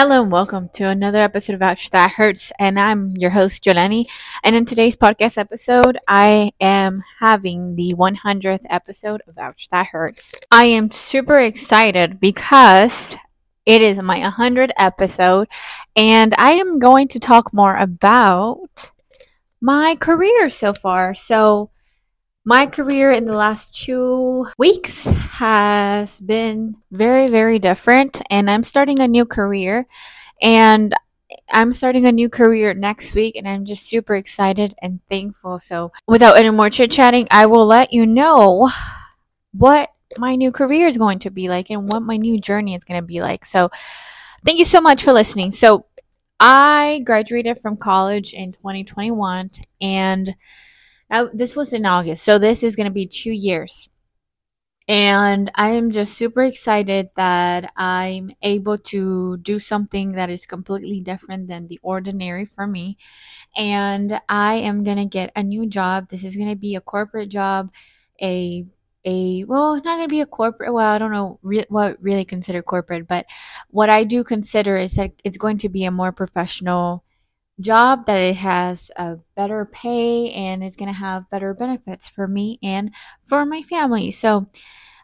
Hello and welcome to another episode of Ouch That Hurts. And I'm your host, Jolene. And in today's podcast episode, I am having the 100th episode of Ouch That Hurts. I am super excited because it is my 100th episode, and I am going to talk more about my career so far. So, my career in the last two weeks has been very, very different, and I'm starting a new career. And I'm starting a new career next week, and I'm just super excited and thankful. So, without any more chit chatting, I will let you know what my new career is going to be like and what my new journey is going to be like. So, thank you so much for listening. So, I graduated from college in 2021, and now, this was in August, so this is going to be two years. And I am just super excited that I'm able to do something that is completely different than the ordinary for me. And I am going to get a new job. This is going to be a corporate job, a a well, it's not going to be a corporate. Well, I don't know re- what really consider corporate, but what I do consider is that it's going to be a more professional job that it has a better pay and is going to have better benefits for me and for my family. So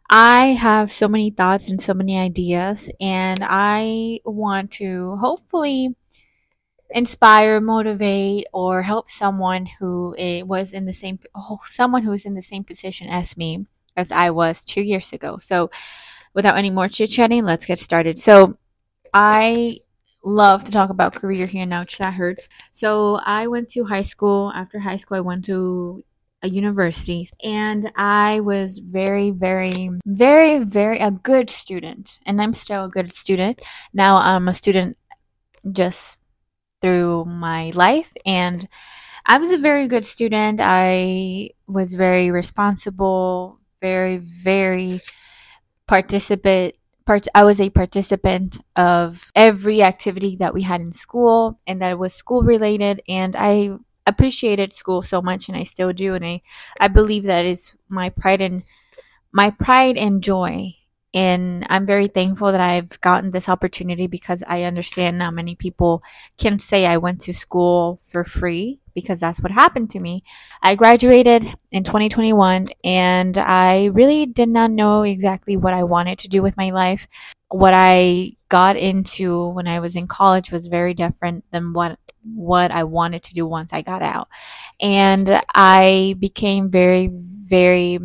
I have so many thoughts and so many ideas and I want to hopefully inspire, motivate or help someone who was in the same oh, someone who is in the same position as me as I was 2 years ago. So without any more chit-chatting, let's get started. So I love to talk about career here now, that hurts. So I went to high school. After high school, I went to a university and I was very, very, very, very a good student. And I'm still a good student. Now I'm a student just through my life and I was a very good student. I was very responsible, very, very participant part I was a participant of every activity that we had in school and that was school related and I appreciated school so much and I still do and I, I believe that is my pride and my pride and joy. And I'm very thankful that I've gotten this opportunity because I understand now many people can say I went to school for free because that's what happened to me. I graduated in 2021 and I really did not know exactly what I wanted to do with my life. What I got into when I was in college was very different than what what I wanted to do once I got out. And I became very very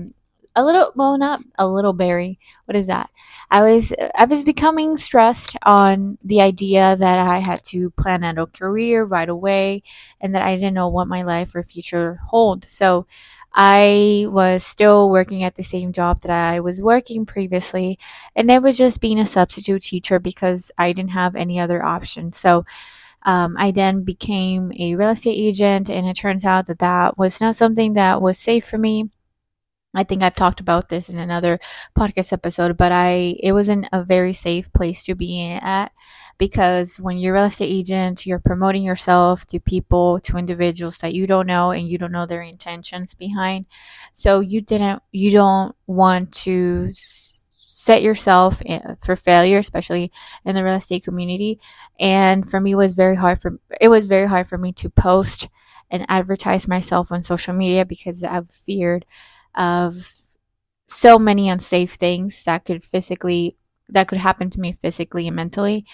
a little well not a little berry what is that? I was i was becoming stressed on the idea that i had to plan out a career right away and that i didn't know what my life or future hold. So i was still working at the same job that i was working previously and it was just being a substitute teacher because i didn't have any other option. So um, I then became a real estate agent, and it turns out that that was not something that was safe for me. I think I've talked about this in another podcast episode, but I it wasn't a very safe place to be at because when you're a real estate agent, you're promoting yourself to people, to individuals that you don't know and you don't know their intentions behind. So you didn't you don't want to set yourself eh, for failure, especially in the real estate community. And for me, it was very hard for it was very hard for me to post and advertise myself on social media because I feared of so many unsafe things that could physically that could happen to me physically and mentally.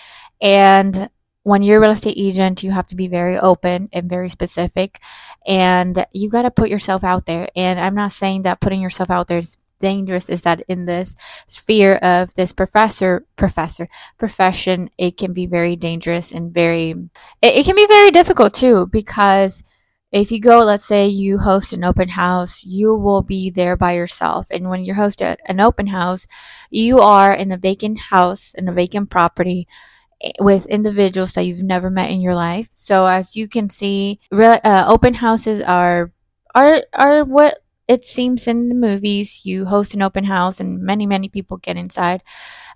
And when you're a real estate agent you have to be very open and very specific. And you got to put yourself out there. And i'm not saying that putting yourself out there is dangerous is that in this sphere of this professor professor profession it can be very dangerous and very it, it can be very difficult too because if you go, let's say you host an open house, you will be there by yourself. And when you host an open house, you are in a vacant house, in a vacant property eh, with individuals that you've never met in your life. So as you can see, uh, open houses are are are what it seems in the movies. You host an open house, and many many people get inside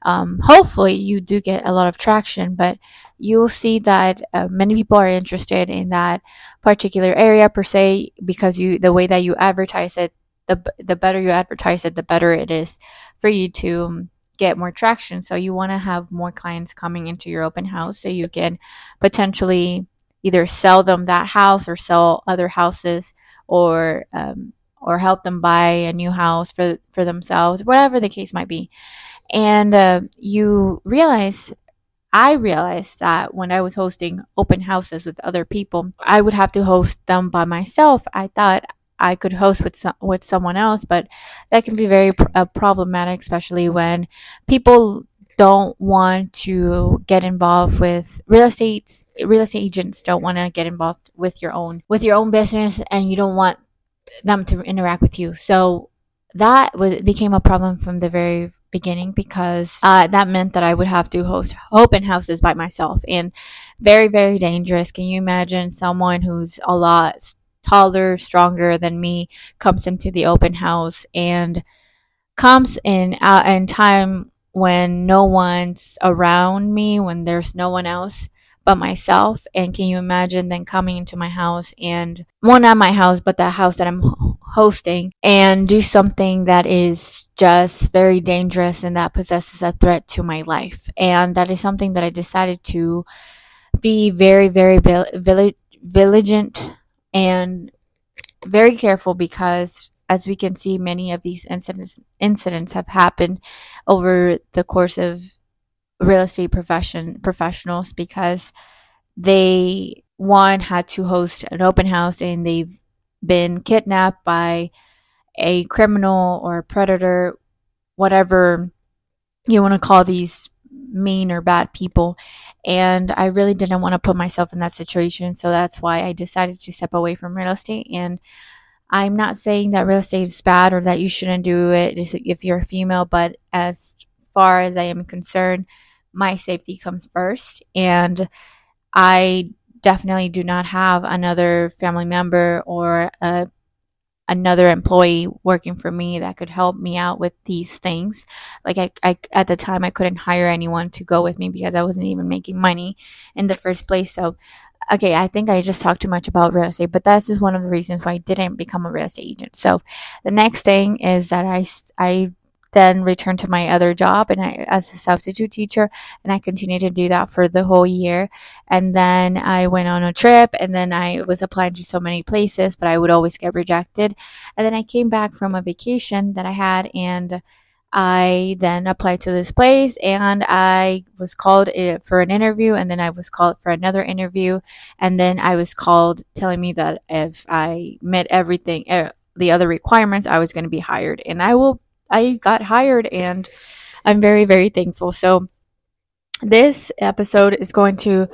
um, hopefully you do get a lot of traction but you'll see that uh, many people are interested in that particular area per se because you the way that you advertise it the, the better you advertise it the better it is for you to get more traction. So you want to have more clients coming into your open house so you can potentially either sell them that house or sell other houses or um, or help them buy a new house for for themselves, whatever the case might be. And uh, you realize, I realized that when I was hosting open houses with other people, I would have to host them by myself. I thought I could host with with someone else, but that can be very pr- uh, problematic, especially when people don't want to get involved with real estate real estate agents don't want to get involved with your own with your own business and you don't want them to interact with you so that w- became a problem from the very beginning because uh, that meant that I would have to host open houses by myself and very very dangerous can you imagine someone who's a lot taller stronger than me comes into the open house and comes in uh, in time when no one's around me, when there's no one else but myself. And can you imagine then coming into my house and, well, not my house, but the house that I'm hosting and do something that is just very dangerous and that possesses a threat to my life. And that is something that I decided to be very, very vigilant and very careful because as we can see, many of these incidents incidents have happened over the course of real estate profession professionals because they one had to host an open house and they've been kidnapped by a criminal or a predator, whatever you want to call these mean or bad people. And I really didn't want to put myself in that situation. So that's why I decided to step away from real estate and I'm not saying that real estate is bad or that you shouldn't do it if you're a female, but as far as I am concerned, my safety comes first. And I definitely do not have another family member or a, another employee working for me that could help me out with these things. Like I, I, at the time, I couldn't hire anyone to go with me because I wasn't even making money in the first place. So okay, I think I just talked too much about real estate, but that's just one of the reasons why I didn't become a real estate agent. So the next thing is that I, I then returned to my other job and I as a substitute teacher and I continued to do that for the whole year. And then I went on a trip and then I was applying to so many places but I would always get rejected. And then I came back from a vacation that I had and I then applied to this place and I was called for an interview and then I was called for another interview. And then I was called telling me that if I met everything uh, the other requirements I was going to be hired and I will I got hired and I'm very very thankful. So this episode is going to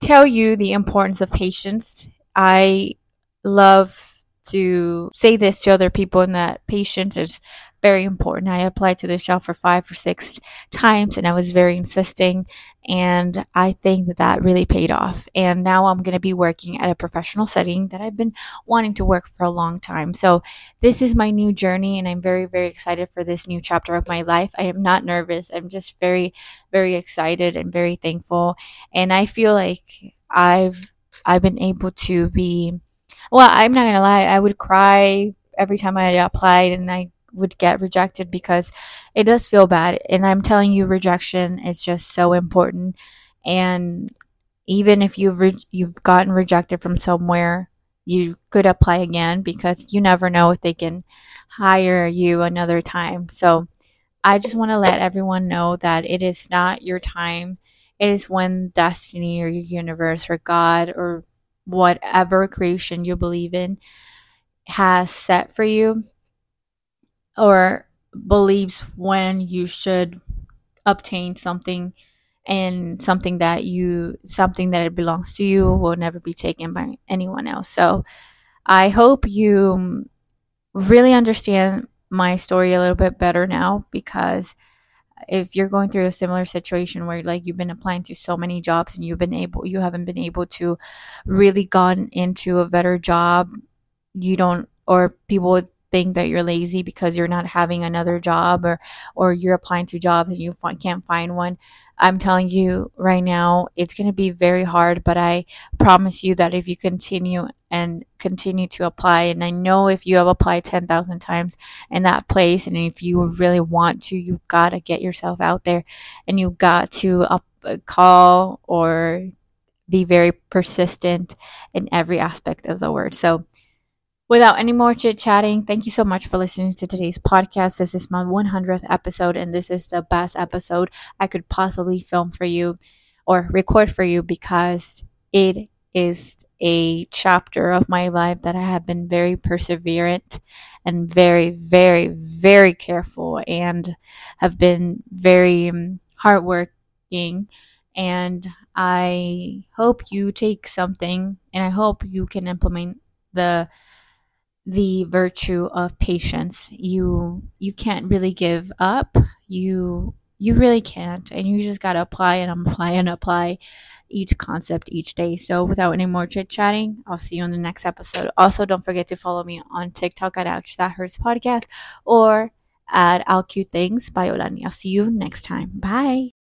tell you the importance of patience. I love to say this to other people and that patience is very important. I applied to this job for five or six times and I was very insisting. And I think that that really paid off. And now I'm going to be working at a professional setting that I've been wanting to work for a long time. So this is my new journey and I'm very, very excited for this new chapter of my life. I am not nervous. I'm just very, very excited and very thankful. And I feel like I've, I've been able to be, well, I'm not going to lie. I would cry every time I applied and I would get rejected because it does feel bad. And I'm telling you, rejection is just so important. And even if you've re- you've gotten rejected from somewhere, you could apply again because you never know if they can hire you another time. So I just want to let everyone know that it is not your time. It is when destiny or your universe or God or whatever creation you believe in has set for you or believes when you should obtain something and something that you something that it belongs to you will never be taken by anyone else. So i hope you really understand my story a little bit better now because if you're going through a similar situation where like you've been applying to so many jobs and you've been able you haven't been able to really gone into a better job you don't or people think that you're lazy because you're not having another job or or you're applying to jobs and you can't find one I'm telling you right now, it's going to be very hard, but I promise you that if you continue and continue to apply, and I know if you have applied 10,000 times in that place, and if you really want to, you got to get yourself out there and you got to up, call or be very persistent in every aspect of the word. So, Without any more chit chatting, thank you so much for listening to today's podcast. This is my 100th episode, and this is the best episode I could possibly film for you or record for you because it is a chapter of my life that I have been very perseverant and very, very, very careful and have been very um, hardworking. And I hope you take something and I hope you can implement the the virtue of patience. You you can't really give up. You you really can't, and you just gotta apply and apply and apply each concept each day. So without any more chit chatting, I'll see you on the next episode. Also, don't forget to follow me on TikTok at Ouch That Hurts Podcast or at All Cute Things by Yolany. I'll see you next time. Bye.